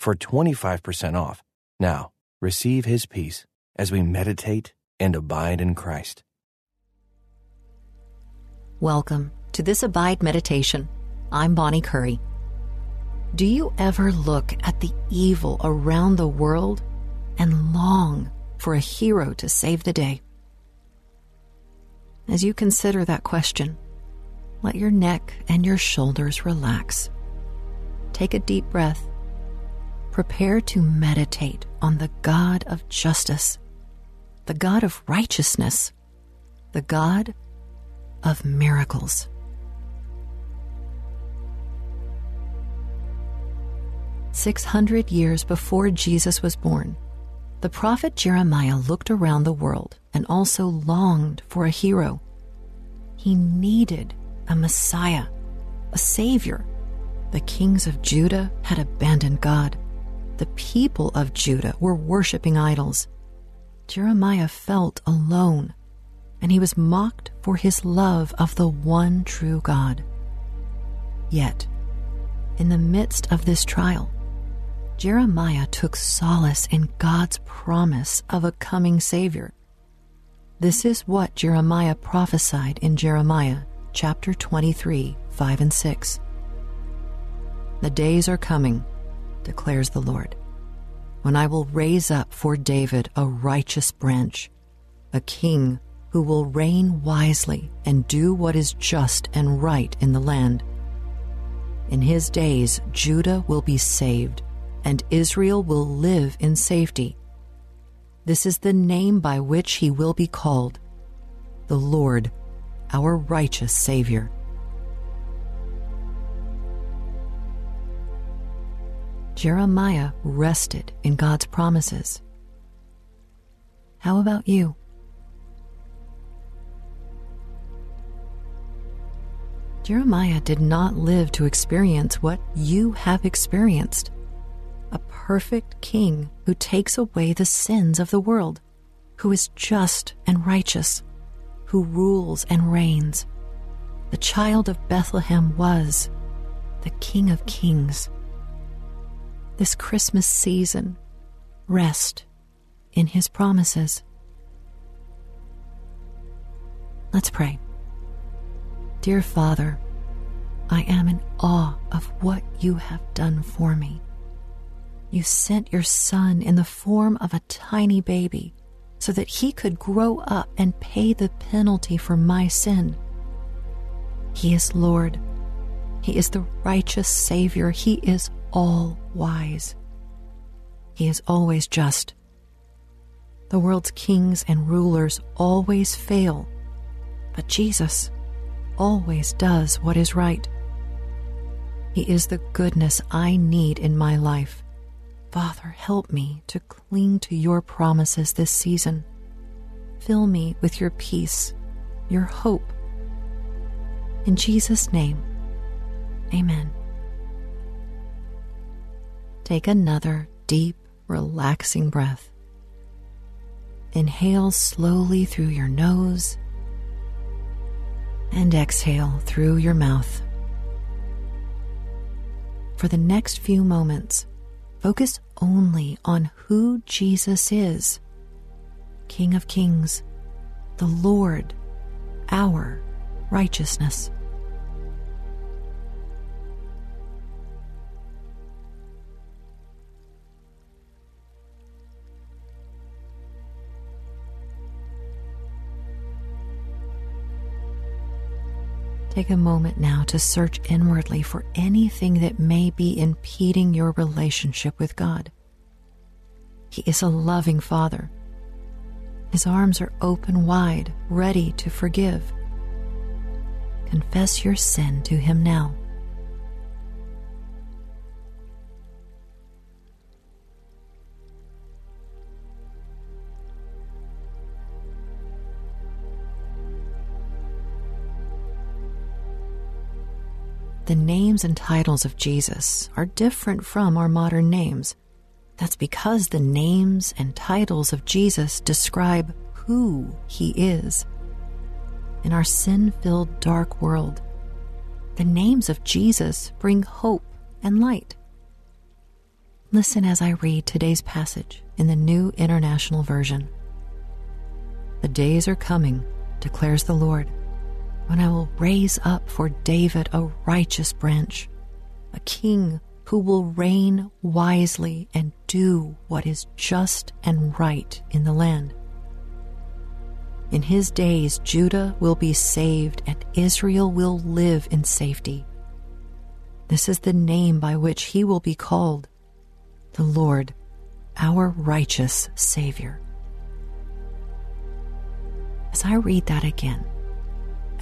for 25% off. Now, receive his peace as we meditate and abide in Christ. Welcome to this Abide Meditation. I'm Bonnie Curry. Do you ever look at the evil around the world and long for a hero to save the day? As you consider that question, let your neck and your shoulders relax. Take a deep breath prepare to meditate on the God of justice, the God of righteousness, the God of miracles. Six hundred years before Jesus was born, the prophet Jeremiah looked around the world and also longed for a hero. He needed a Messiah, a Savior. The kings of Judah had abandoned God the people of Judah were worshiping idols. Jeremiah felt alone, and he was mocked for his love of the one true God. Yet, in the midst of this trial, Jeremiah took solace in God's promise of a coming Savior. This is what Jeremiah prophesied in Jeremiah chapter 23, 5 and 6. The days are coming declares the Lord, when I will raise up for David a righteous branch, a king who will reign wisely and do what is just and right in the land. In his days, Judah will be saved, and Israel will live in safety. This is the name by which he will be called the Lord, our righteous Savior. Jeremiah rested in God's promises. How about you? Jeremiah did not live to experience what you have experienced a perfect king who takes away the sins of the world, who is just and righteous, who rules and reigns. The child of Bethlehem was the King of Kings this Christmas season, rest in His promises. Let's pray. Dear Father, I am in awe of what you have done for me. You sent your Son in the form of a tiny baby so that he could grow up and pay the penalty for my sin. He is Lord. He is the righteous Savior. He is all wise. He is always just. The world's kings and rulers always fail, but Jesus always does what is right. He is the goodness I need in my life. Father, help me to cling to your promises this season. Fill me with your peace, your hope. In Jesus' name, amen. Take another deep, relaxing breath. Inhale slowly through your nose and exhale through your mouth. For the next few moments, focus only on who Jesus is King of Kings, the Lord, our righteousness. Take a moment now to search inwardly for anything that may be impeding your relationship with God. He is a loving Father. His arms are open wide, ready to forgive. Confess your sin to Him now. The names and titles of Jesus are different from our modern names. That's because the names and titles of Jesus describe who he is. In our sin filled dark world, the names of Jesus bring hope and light. Listen as I read today's passage in the New International Version. The days are coming, declares the Lord, when I will raise up for David a righteous branch, a king who will reign wisely and do what is just and right in the land. In his days, Judah will be saved and Israel will live in safety. This is the name by which he will be called the Lord, our righteous Savior. As I read that again,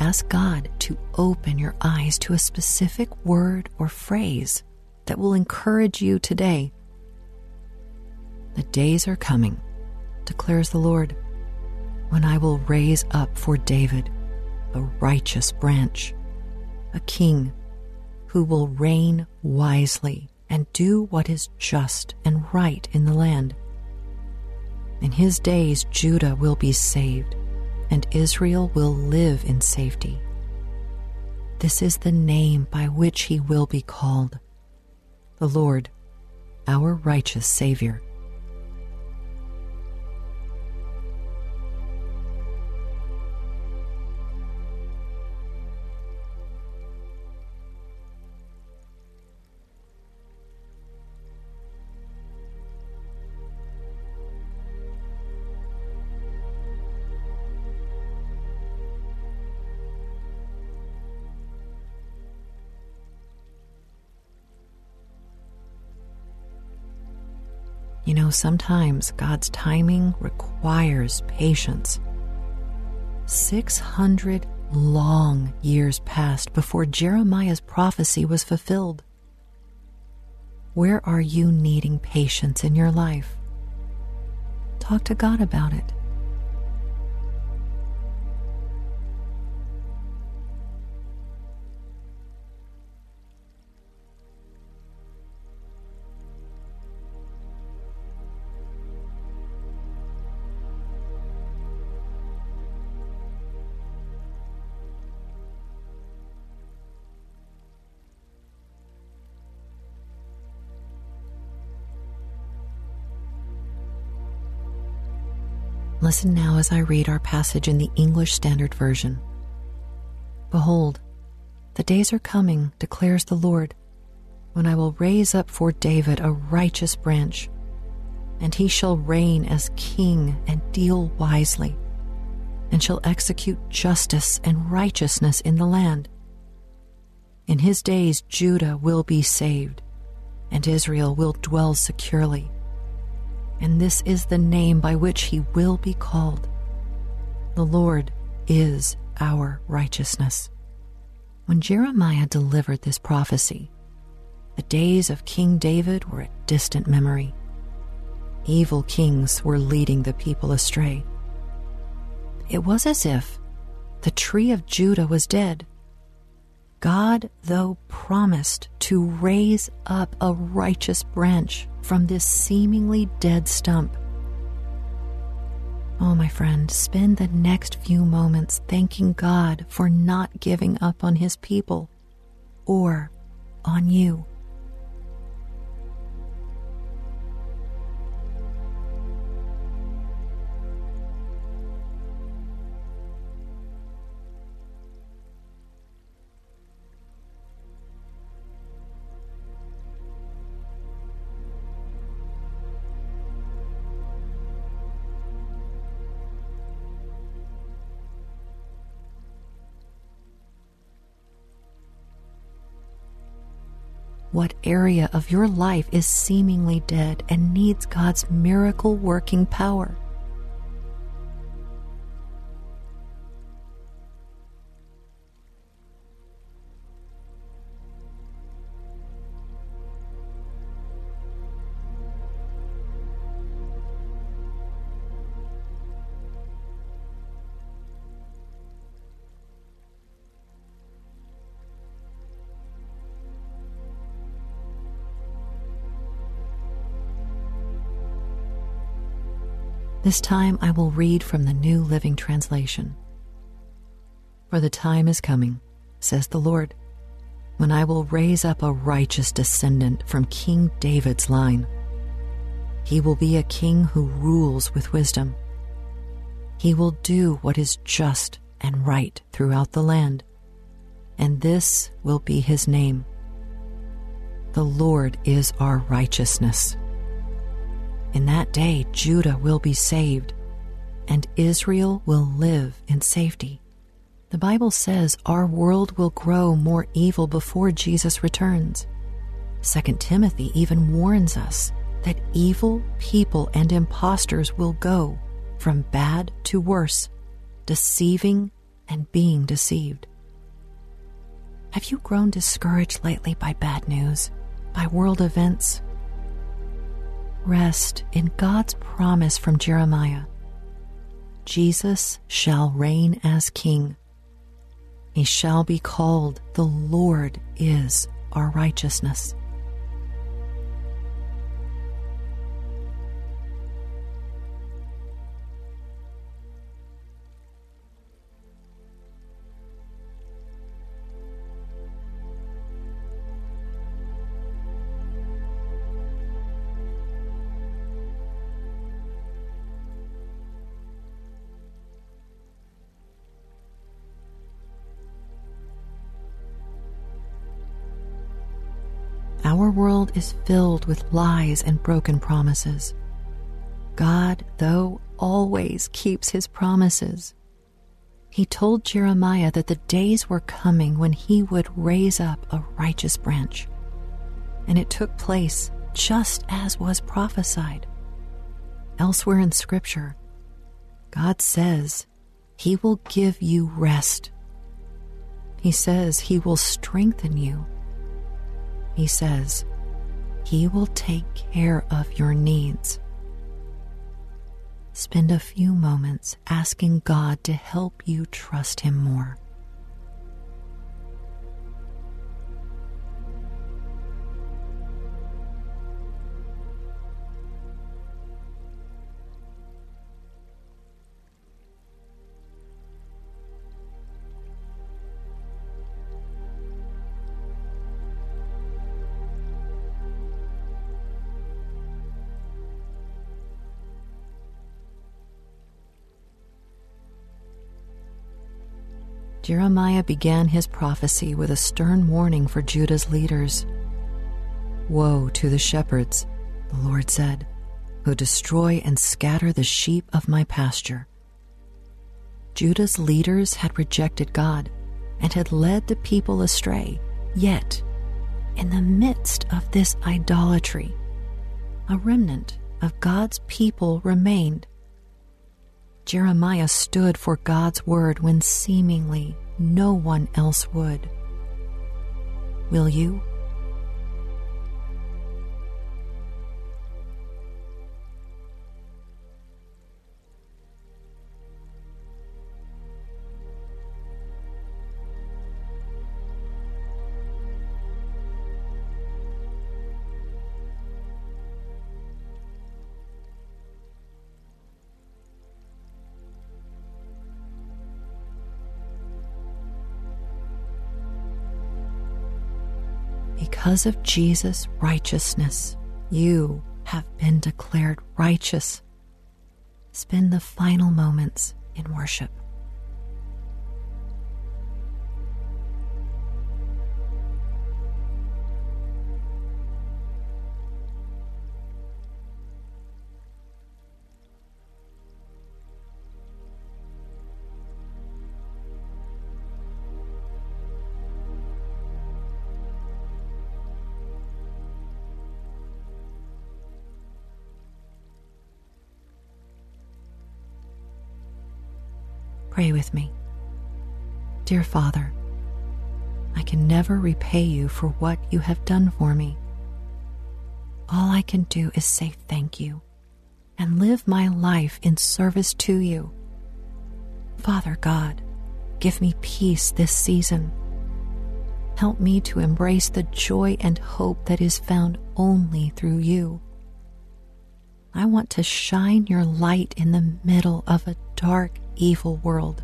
ask God to open your eyes to a specific word or phrase that will encourage you today. The days are coming, declares the Lord, when I will raise up for David a righteous branch, a king who will reign wisely and do what is just and right in the land. In his days, Judah will be saved, and Israel will live in safety. This is the name by which he will be called the Lord, our righteous Savior. You know, sometimes God's timing requires patience. 600 long years passed before Jeremiah's prophecy was fulfilled. Where are you needing patience in your life? Talk to God about it. Listen now as I read our passage in the English Standard Version. Behold, the days are coming, declares the Lord, when I will raise up for David a righteous branch, and he shall reign as king and deal wisely, and shall execute justice and righteousness in the land. In his days, Judah will be saved, and Israel will dwell securely and this is the name by which he will be called. The Lord is our righteousness. When Jeremiah delivered this prophecy, the days of King David were a distant memory. Evil kings were leading the people astray. It was as if the tree of Judah was dead God, though, promised to raise up a righteous branch from this seemingly dead stump. Oh, my friend, spend the next few moments thanking God for not giving up on his people or on you. What area of your life is seemingly dead and needs God's miracle working power. This time I will read from the New Living Translation. For the time is coming, says the Lord, when I will raise up a righteous descendant from King David's line. He will be a king who rules with wisdom. He will do what is just and right throughout the land, and this will be his name. The Lord is our righteousness. In that day, Judah will be saved, and Israel will live in safety. The Bible says our world will grow more evil before Jesus returns. 2 Timothy even warns us that evil people and impostors will go from bad to worse, deceiving and being deceived. Have you grown discouraged lately by bad news, by world events? Rest in God's promise from Jeremiah Jesus shall reign as king. He shall be called the Lord is our righteousness. Our world is filled with lies and broken promises. God, though, always keeps his promises. He told Jeremiah that the days were coming when he would raise up a righteous branch. And it took place just as was prophesied. Elsewhere in Scripture, God says he will give you rest. He says he will strengthen you he says, He will take care of your needs. Spend a few moments asking God to help you trust Him more. Jeremiah began his prophecy with a stern warning for Judah's leaders. Woe to the shepherds, the Lord said, who destroy and scatter the sheep of my pasture. Judah's leaders had rejected God and had led the people astray, yet, in the midst of this idolatry, a remnant of God's people remained Jeremiah stood for God's word when seemingly no one else would. Will you? Because of Jesus' righteousness, you have been declared righteous. Spend the final moments in worship. Pray with me. Dear Father, I can never repay you for what you have done for me. All I can do is say thank you and live my life in service to you. Father God, give me peace this season. Help me to embrace the joy and hope that is found only through you. I want to shine your light in the middle of a dark, evil world.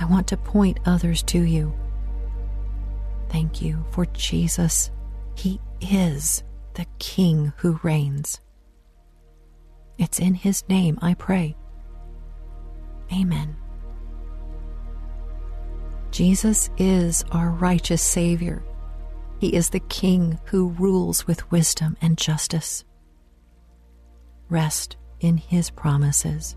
I want to point others to you. Thank you for Jesus. He is the King who reigns. It's in His name I pray. Amen. Jesus is our righteous Savior. He is the King who rules with wisdom and justice. Rest in His promises.